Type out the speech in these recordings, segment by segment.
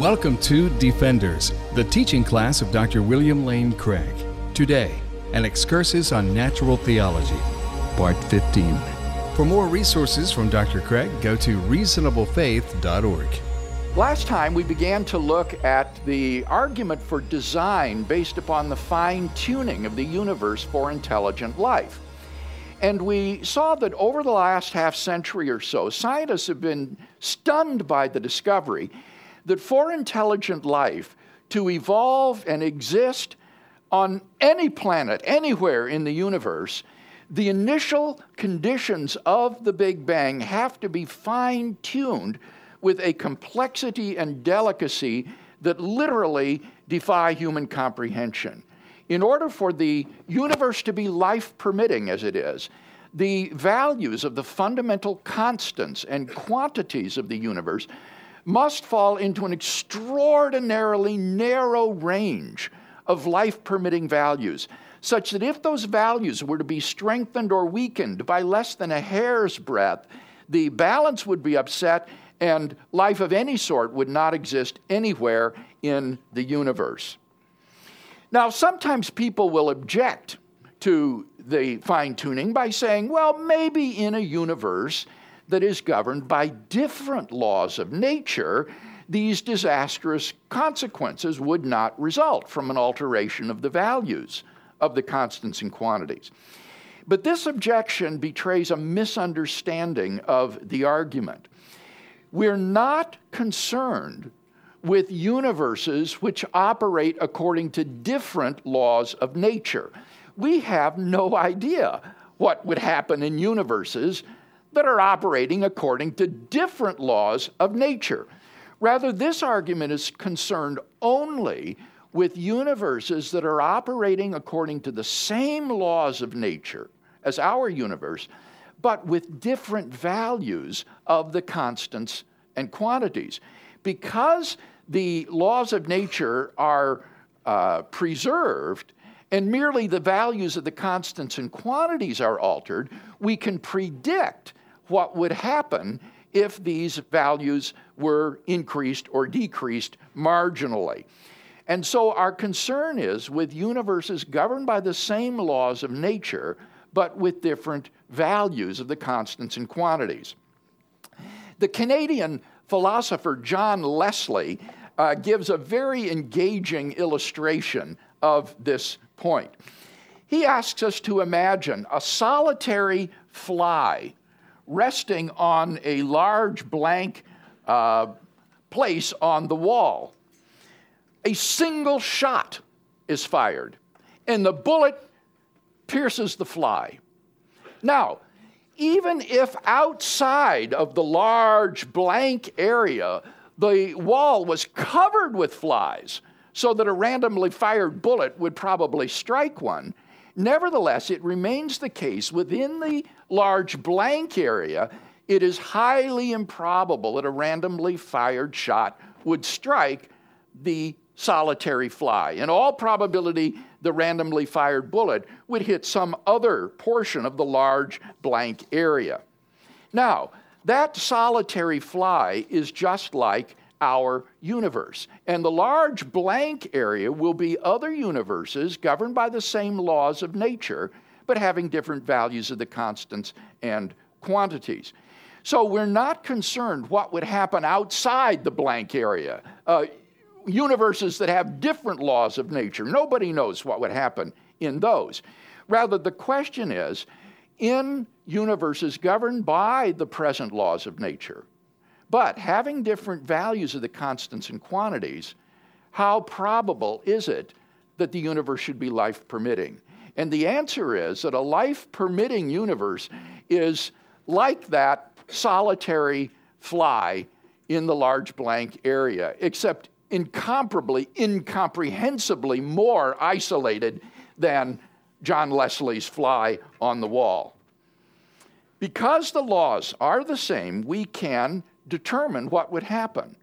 Welcome to Defenders, the teaching class of Dr. William Lane Craig. Today, an excursus on natural theology, part 15. For more resources from Dr. Craig, go to reasonablefaith.org. Last time we began to look at the argument for design based upon the fine tuning of the universe for intelligent life. And we saw that over the last half century or so, scientists have been stunned by the discovery that for intelligent life to evolve and exist on any planet, anywhere in the universe, the initial conditions of the Big Bang have to be fine tuned with a complexity and delicacy that literally defy human comprehension. In order for the universe to be life permitting as it is, the values of the fundamental constants and quantities of the universe must fall into an extraordinarily narrow range of life permitting values, such that if those values were to be strengthened or weakened by less than a hair's breadth, the balance would be upset and life of any sort would not exist anywhere in the universe. Now, sometimes people will object to the fine tuning by saying, well, maybe in a universe that is governed by different laws of nature, these disastrous consequences would not result from an alteration of the values of the constants and quantities. But this objection betrays a misunderstanding of the argument. We're not concerned with universes which operate according to different laws of nature. We have no idea what would happen in universes that are operating according to different laws of nature. Rather, this argument is concerned only with universes that are operating according to the same laws of nature as our universe, but with different values of the constants and quantities. Because the laws of nature are uh, preserved and merely the values of the constants and quantities are altered, we can predict what would happen if these values were increased or decreased marginally. And so our concern is with universes governed by the same laws of nature, but with different values of the constants and quantities. The Canadian philosopher John Leslie uh, gives a very engaging illustration of this point. He asks us to imagine a solitary fly resting on a large blank uh, place on the wall. A single shot is fired, and the bullet pierces the fly. Now, even if outside of the large blank area the wall was covered with flies so that a randomly fired bullet would probably strike one. Nevertheless, it remains the case within the large blank area, it is highly improbable that a randomly fired shot would strike the solitary fly. In all probability, the randomly fired bullet would hit some other portion of the large blank area. Now, that solitary fly is just like our universe. And the large blank area will be other universes governed by the same laws of nature, but having different values of the constants and quantities. So we're not concerned what would happen outside the blank area. Uh, universes that have different laws of nature, nobody knows what would happen in those. Rather, the question is in universes governed by the present laws of nature, but having different values of the constants and quantities, how probable is it that the universe should be life permitting? And the answer is that a life permitting universe is like that solitary fly in the large blank area, except incomparably, incomprehensibly more isolated than John Leslie's fly on the wall. Because the laws are the same, we can determine what would happen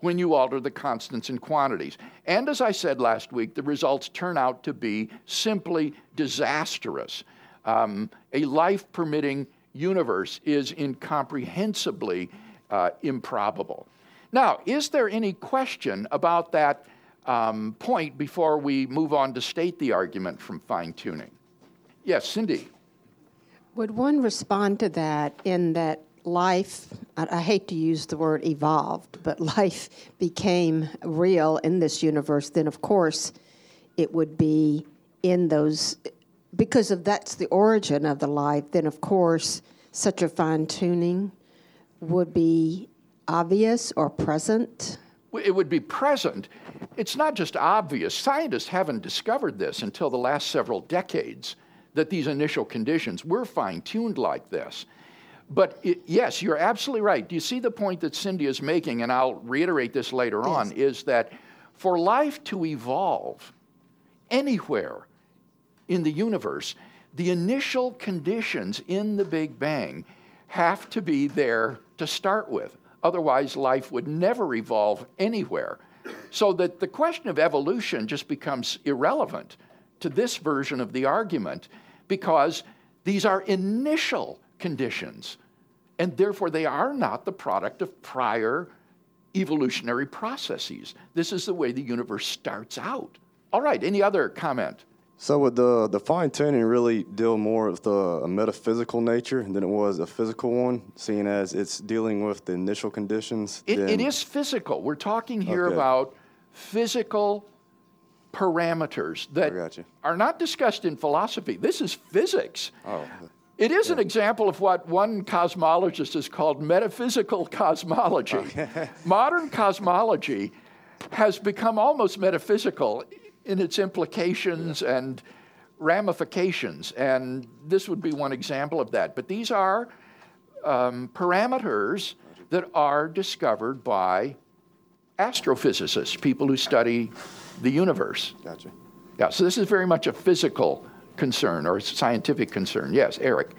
when you alter the constants and quantities. And as I said last week, the results turn out to be simply disastrous. Um, a life permitting universe is incomprehensibly uh, improbable. Now, is there any question about that um, point before we move on to state the argument from fine tuning? Yes, Cindy. Would one respond to that in that life, I, hate to use the word evolved, but life became real in this universe, then of course it would be in those, because of that's the origin of the life, then of course such a fine tuning would be obvious or present? It would be present. It's not just obvious. Scientists haven't discovered this until the last several decades that these initial conditions were fine tuned like this. But it, yes, you're absolutely right. Do you see the point that Cindy is making, and I'll reiterate this later yes. on, is that for life to evolve anywhere in the universe, the initial conditions in the Big Bang have to be there to start with. Otherwise, life would never evolve anywhere. So that the question of evolution just becomes irrelevant to this version of the argument because these are initial conditions, and therefore they are not the product of prior evolutionary processes. This is the way the universe starts out. All right, any other comment? So would the the fine tuning really deal more with the a metaphysical nature than it was a physical one, seeing as it's dealing with the initial conditions? It, it is physical. We're talking here okay. about physical parameters that are not discussed in philosophy. This is physics. Oh. It is yeah. an example of what one cosmologist has called metaphysical cosmology. Okay. Modern cosmology has become almost metaphysical in its implications and ramifications. And this would be one example of that. But these are um, parameters that are discovered by astrophysicists, people who study the universe. Gotcha. Yeah, so this is very much a physical concern or scientific concern. Yes, Eric.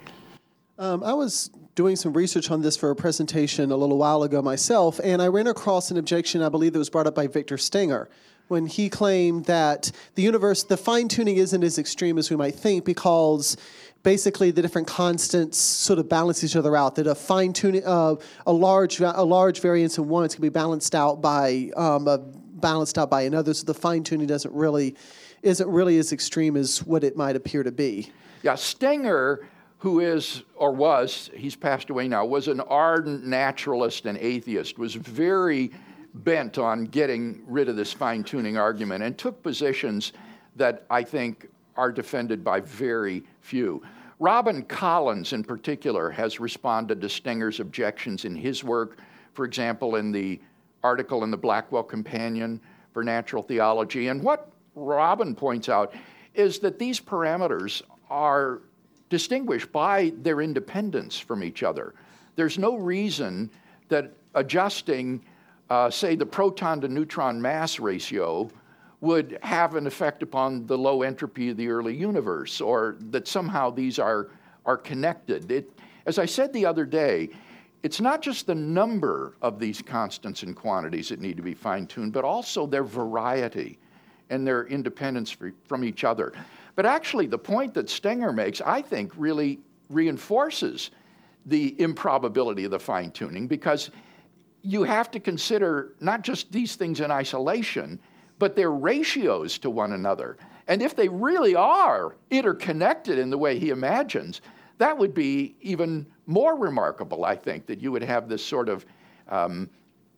Um, I was doing some research on this for a presentation a little while ago myself, and I ran across an objection I believe that was brought up by Victor Stenger, when he claimed that the universe, the fine tuning isn't as extreme as we might think because basically the different constants sort of balance each other out. That a fine tuning, uh, a large, a large variance in one can be balanced out by um, a, balanced out by another. So the fine tuning doesn't really, isn't really as extreme as what it might appear to be. Yeah, Stenger who is or was he's passed away now was an ardent naturalist and atheist was very bent on getting rid of this fine tuning argument and took positions that I think are defended by very few. Robin Collins, in particular, has responded to Stenger's objections in his work, for example, in the article in the Blackwell Companion for Natural Theology. And what Robin points out is that these parameters are distinguished by their independence from each other. There's no reason that adjusting uh, say, the proton to neutron mass ratio would have an effect upon the low entropy of the early universe, or that somehow these are, are connected. It, as I said the other day, it's not just the number of these constants and quantities that need to be fine tuned, but also their variety and their independence from each other. But actually, the point that Stenger makes, I think, really reinforces the improbability of the fine tuning because you have to consider not just these things in isolation, but their ratios to one another. And if they really are interconnected in the way he imagines, that would be even more remarkable, I think, that you would have this sort of um,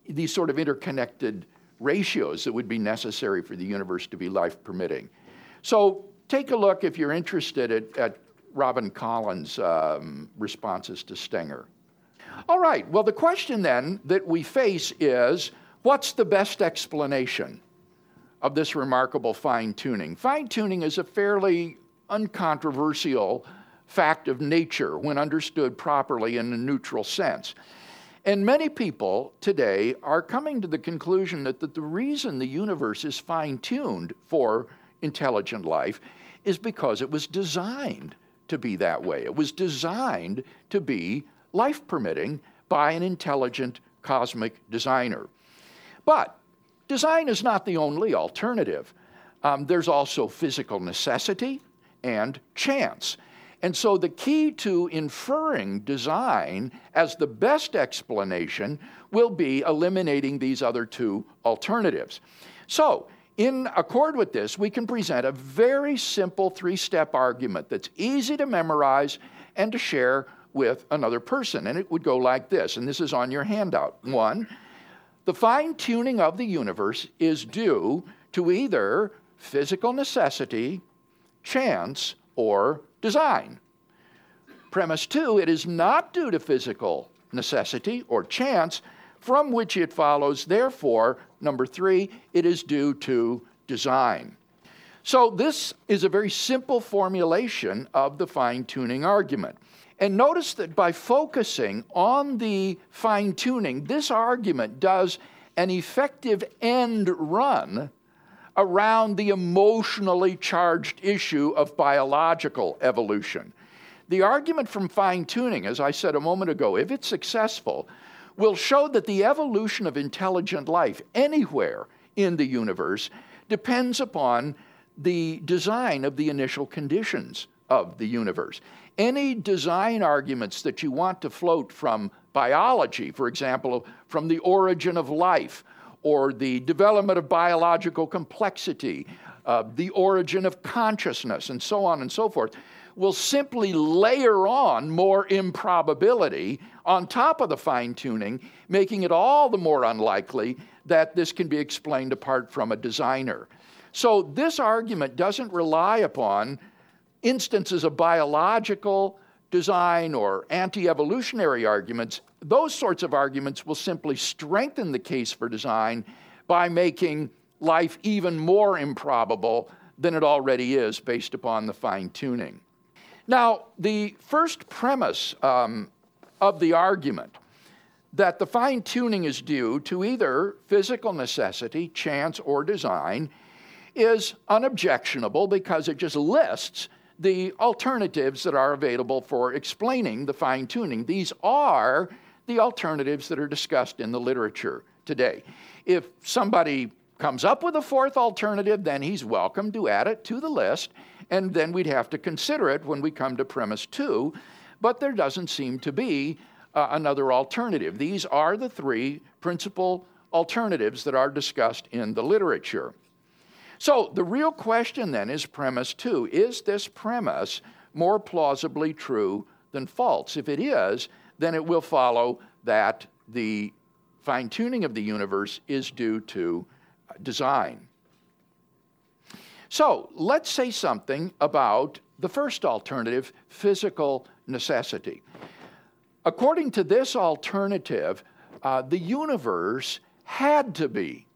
these sort of interconnected ratios that would be necessary for the universe to be life permitting. So take a look if you're interested at, at Robin Collins' um, responses to Stenger. All right, well, the question then that we face is what's the best explanation of this remarkable fine tuning? Fine tuning is a fairly uncontroversial fact of nature when understood properly in a neutral sense. And many people today are coming to the conclusion that, the reason the universe is fine tuned for intelligent life is because it was designed to be that way. It was designed to be life permitting, by an intelligent cosmic designer. But design is not the only alternative. Um, there's also physical necessity and chance. And so the key to inferring design as the best explanation will be eliminating these other two alternatives. So, in accord with this, we can present a very simple three step argument that's easy to memorize and to share with another person. And it would go like this, and this is on your handout. One, the fine tuning of the universe is due to either physical necessity, chance, or design. Premise two, it is not due to physical necessity or chance, from which it follows, therefore, number three, it is due to design. So, this is a very simple formulation of the fine tuning argument. And notice that by focusing on the fine tuning, this argument does an effective end run around the emotionally charged issue of biological evolution. The argument from fine tuning, as I said a moment ago, if it's successful, will show that the evolution of intelligent life anywhere in the universe depends upon the design of the initial conditions of the universe. Any design arguments that you want to float from biology, for example, from the origin of life, or the development of biological complexity, uh, the origin of consciousness, and so on and so forth, will simply layer on more improbability on top of the fine tuning, making it all the more unlikely that this can be explained apart from a designer. So, this argument doesn't rely upon instances of biological design or anti evolutionary arguments. Those sorts of arguments will simply strengthen the case for design by making life even more improbable than it already is based upon the fine tuning. Now, the first premise um, of the argument that the fine tuning is due to either physical necessity, chance, or design is unobjectionable because it just lists the alternatives that are available for explaining the fine tuning. These are the alternatives that are discussed in the literature today. If somebody comes up with a fourth alternative, then he's welcome to add it to the list and then we'd have to consider it when we come to premise two. But there doesn't seem to be uh, another alternative. These are the three principal alternatives that are discussed in the literature. So the real question then is premise two is this premise more plausibly true than false? If it is, then it will follow that the fine tuning of the universe is due to design. So let's say something about the first alternative, physical necessity. According to this alternative, uh, the universe had to be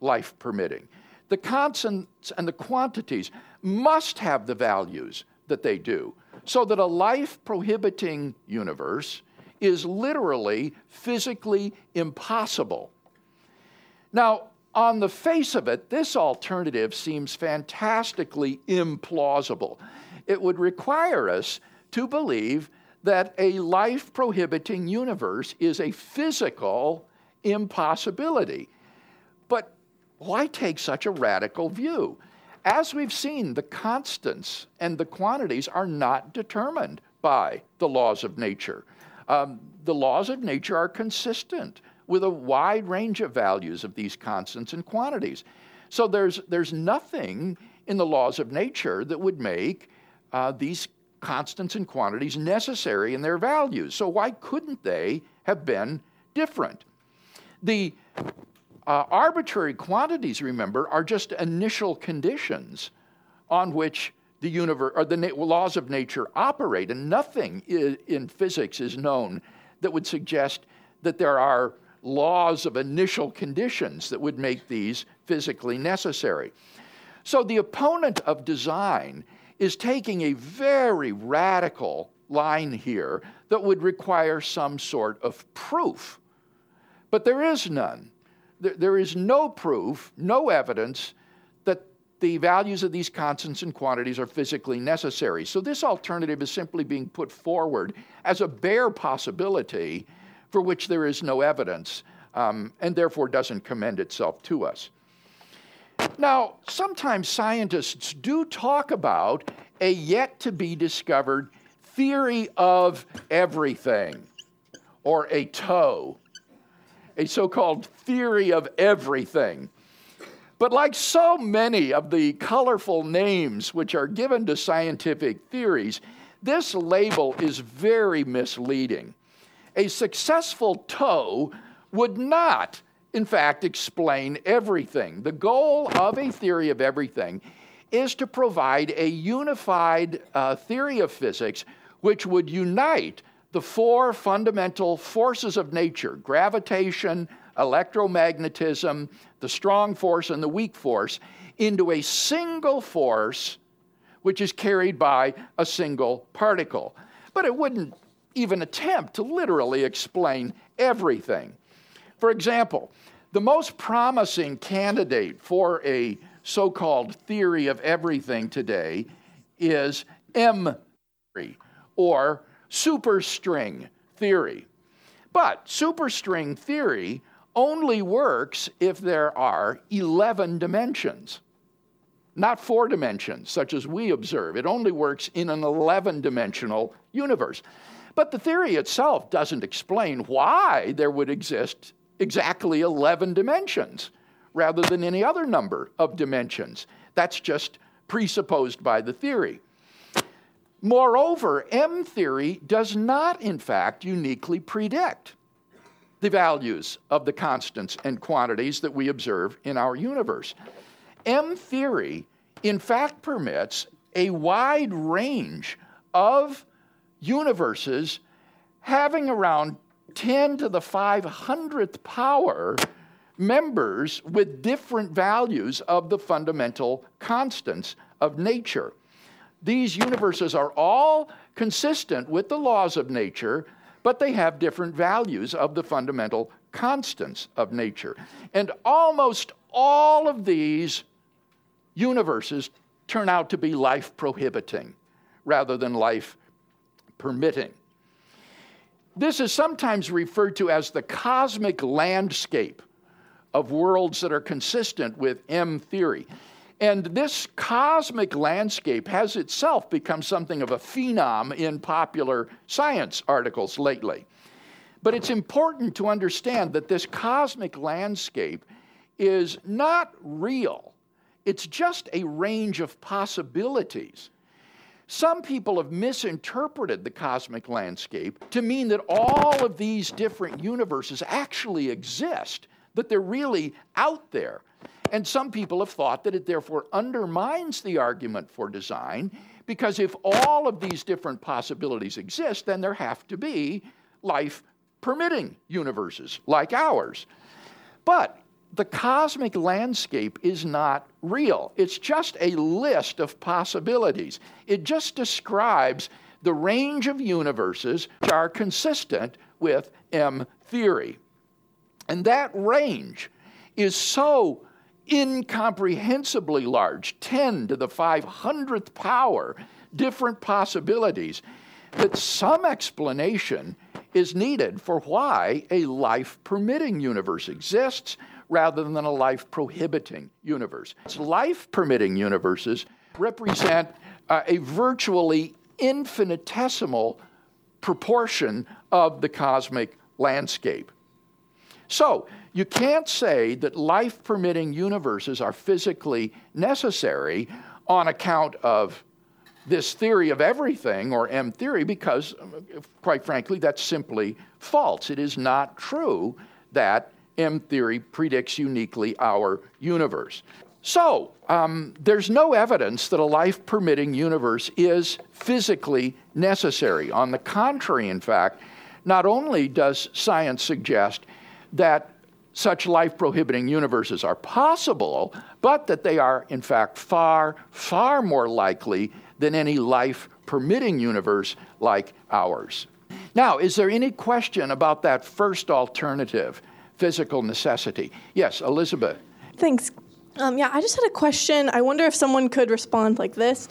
life permitting. The constants and the quantities must have the values that they do, so that a life prohibiting universe is literally physically impossible. Now, on the face of it, this alternative seems fantastically implausible. It would require us to believe that a life prohibiting universe is a physical impossibility. But why take such a radical view? As we've seen, the constants and the quantities are not determined by the laws of nature. Um, the laws of nature are consistent with a wide range of values of these constants and quantities. So there's, there's nothing in the laws of nature that would make uh, these constants and quantities necessary in their values. So why couldn't they have been different? The uh, arbitrary quantities, remember, are just initial conditions on which the universe or the na- laws of nature operate, and nothing in physics is known that would suggest that there are laws of initial conditions that would make these physically necessary. So the opponent of design is taking a very radical line here that would require some sort of proof. But there is none. There is no proof, no evidence the values of these constants and quantities are physically necessary. So this alternative is simply being put forward as a bare possibility for which there is no evidence um, and therefore doesn't commend itself to us. Now, sometimes scientists do talk about a yet to be discovered theory of everything, or a TOE, a so called theory of everything. But like so many of the colorful names which are given to scientific theories, this label is very misleading. A successful TOE would not, in fact, explain everything. The goal of a theory of everything is to provide a unified uh, theory of physics which would unite the four fundamental forces of nature gravitation, electromagnetism, the strong force, and the weak force into a single force which is carried by a single particle. But it wouldn't even attempt to literally explain everything. For example, the most promising candidate for a so called theory of everything today is M theory or superstring theory. But superstring theory only works if there are 11 dimensions, not four dimensions, such as we observe. It only works in an 11 dimensional universe. But the theory itself doesn't explain why there would exist exactly 11 dimensions rather than any other number of dimensions. That's just presupposed by the theory. Moreover, M theory does not, in fact, uniquely predict the values of the constants and quantities that we observe in our universe. M theory, in fact, permits a wide range of universes having around 10 to the 500th power members with different values of the fundamental constants of nature. These universes are all consistent with the laws of nature, but they have different values of the fundamental constants of nature. And almost all of these universes turn out to be life prohibiting rather than life permitting. This is sometimes referred to as the cosmic landscape of worlds that are consistent with M theory. And this cosmic landscape has itself become something of a phenom in popular science articles lately. But it's important to understand that this cosmic landscape is not real, it's just a range of possibilities. Some people have misinterpreted the cosmic landscape to mean that all of these different universes actually exist, that they're really out there. And some people have thought that it therefore undermines the argument for design because if all of these different possibilities exist, then there have to be life permitting universes like ours. But the cosmic landscape is not real. It's just a list of possibilities. It just describes the range of universes which are consistent with M theory. And that range is so incomprehensibly large 10 to the 500th power different possibilities that some explanation is needed for why a life permitting universe exists rather than a life prohibiting universe. Life permitting universes represent uh, a virtually infinitesimal proportion of the cosmic landscape. So, you can't say that life permitting universes are physically necessary on account of this theory of everything or M theory because, quite frankly, that's simply false. It is not true that M theory predicts uniquely our universe. So, um, there's no evidence that a life permitting universe is physically necessary. On the contrary, in fact, not only does science suggest that such life prohibiting universes are possible, but that they are, in fact, far, far more likely than any life permitting universe like ours. Now, is there any question about that first alternative? physical necessity. Yes, Elizabeth. Thanks. Um, yeah, I just had a question. I wonder if someone could respond like this.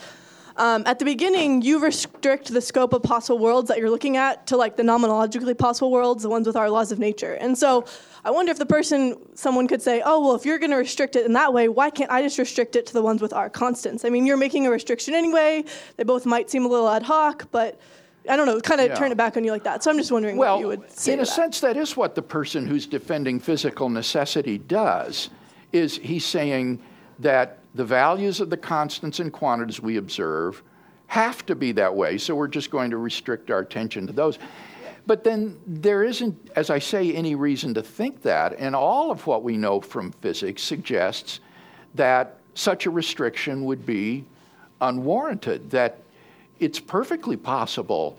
Um, at the beginning, you restrict the scope of possible worlds that you're looking at to like the nomologically possible worlds, the ones with our laws of nature. And so I wonder if the person, someone could say, oh, well, if you're going to restrict it in that way, why can't I just restrict it to the ones with our constants? I mean, you're making a restriction anyway. They both might seem a little ad hoc, but I don't know, kind of Yeah. turn it back on you like that. So I'm just wondering Well, what you would say. in a that. sense, that is what the person who's defending physical necessity does. Is he's saying that the values of the constants and quantities we observe have to be that way, so we're just going to restrict our attention to those. But then there isn't, as I say, any reason to think that, and all of what we know from physics suggests that such a restriction would be unwarranted, that it's perfectly possible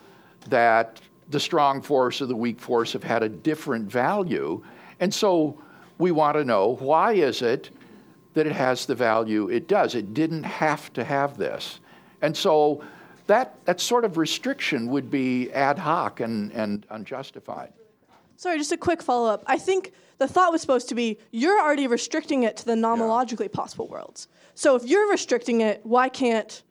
that the strong force or the weak force have had a different value. And so we want to know why is it that it has the value it does? It didn't have to have this. And so that, that sort of restriction would be ad hoc and, and unjustified. Sorry, just a quick follow up. I think the thought was supposed to be you're already restricting it to the nomologically possible worlds. So if you're restricting it, why can't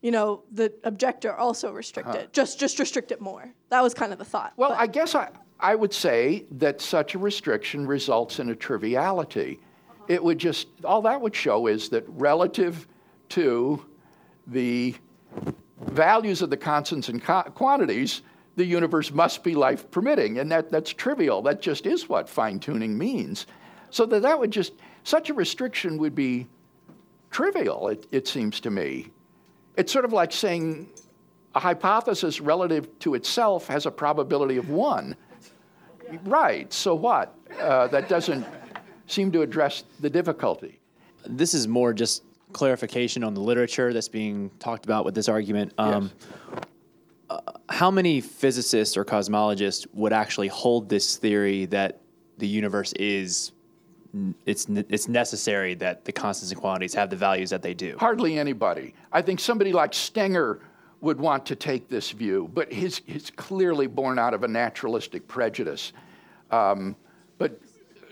you know the objector also restrict uh-huh. it? Just just restrict it more. That was kind of the thought. Well, but- I guess I, I would say that such a restriction results in a triviality. It would just, all that would show is that relative to the values of the constants and co- quantities, the universe must be life permitting. And that, that's trivial. That just is what fine tuning means. So that, that would just, such a restriction would be trivial, it, it seems to me. It's sort of like saying a hypothesis relative to itself has a probability of one. Right, so what? Uh, that doesn't seem to address the difficulty. This is more just clarification on the literature that's being talked about with this argument. Um, uh, how many physicists or cosmologists would actually hold this theory that the universe is it's it's necessary that the constants and quantities have the values that they do? Hardly anybody. I think somebody like Stenger would want to take this view, but he's, he's clearly born out of a naturalistic prejudice. Um, but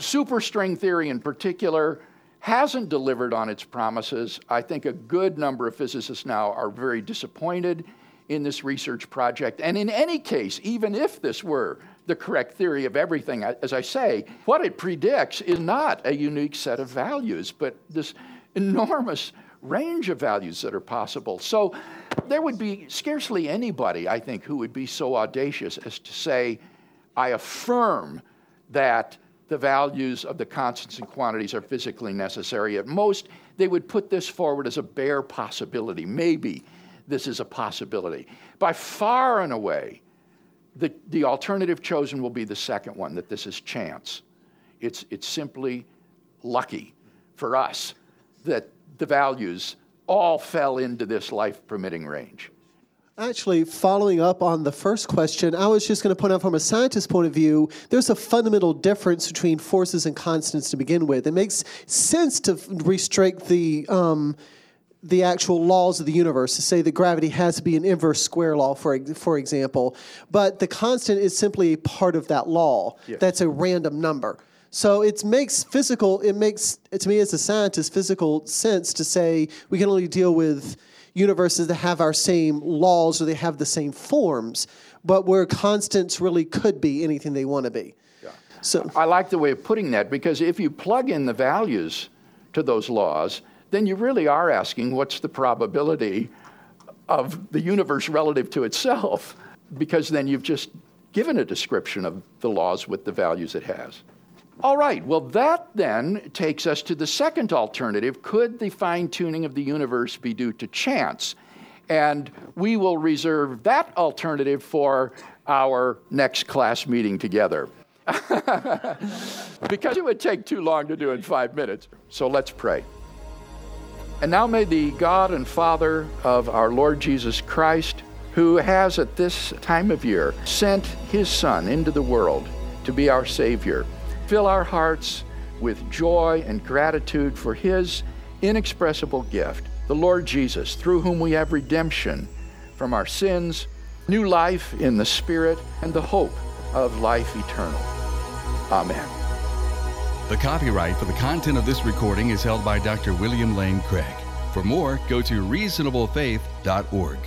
superstring theory in particular hasn't delivered on its promises. I think a good number of physicists now are very disappointed in this research project. And in any case, even if this were the correct theory of everything, as I say, what it predicts is not a unique set of values, but this enormous range of values that are possible. So there would be scarcely anybody, I think, who would be so audacious as to say, I affirm that the values of the constants and quantities are physically necessary. At most, they would put this forward as a bare possibility. Maybe this is a possibility. By far and away, the, the alternative chosen will be the second one, that this is chance. It's, it's simply lucky for us that the values all fell into this life permitting range. Actually, following up on the first question, I was just going to point out from a scientist's point of view, there's a fundamental difference between forces and constants to begin with. It makes sense to restrict the um, the actual laws of the universe to say that gravity has to be an inverse square law, for for example, but the constant is simply a part of that law. That's a random number. So it makes physical. It makes to me as a scientist physical sense to say we can only deal with universes that have our same laws or they have the same forms, but where constants really could be anything they want to be. Yeah. So I like the way of putting that because if you plug in the values to those laws, then you really are asking what's the probability of the universe relative to itself, because then you've just given a description of the laws with the values it has. All right, well, that then takes us to the second alternative. Could the fine tuning of the universe be due to chance? And we will reserve that alternative for our next class meeting together. because it would take too long to do in five minutes. So let's pray. And now may the God and Father of our Lord Jesus Christ, who has at this time of year sent his Son into the world to be our Savior, fill our hearts with joy and gratitude for his inexpressible gift, the Lord Jesus, through whom we have redemption from our sins, new life in the Spirit, and the hope of life eternal. Amen. The copyright for the content of this recording is held by Dr. William Lane Craig. For more, go to reasonablefaith.org.